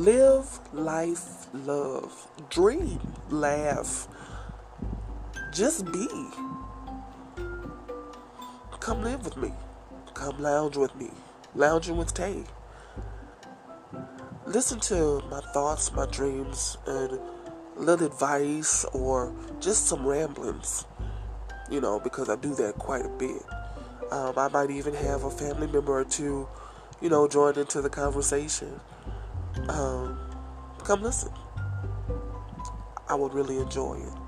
Live, life, love, dream, laugh, just be. Come live with me. Come lounge with me. Lounging with Tay. Listen to my thoughts, my dreams, and little advice or just some ramblings. You know, because I do that quite a bit. Um, I might even have a family member or two, you know, join into the conversation. Um, come listen. I would really enjoy it.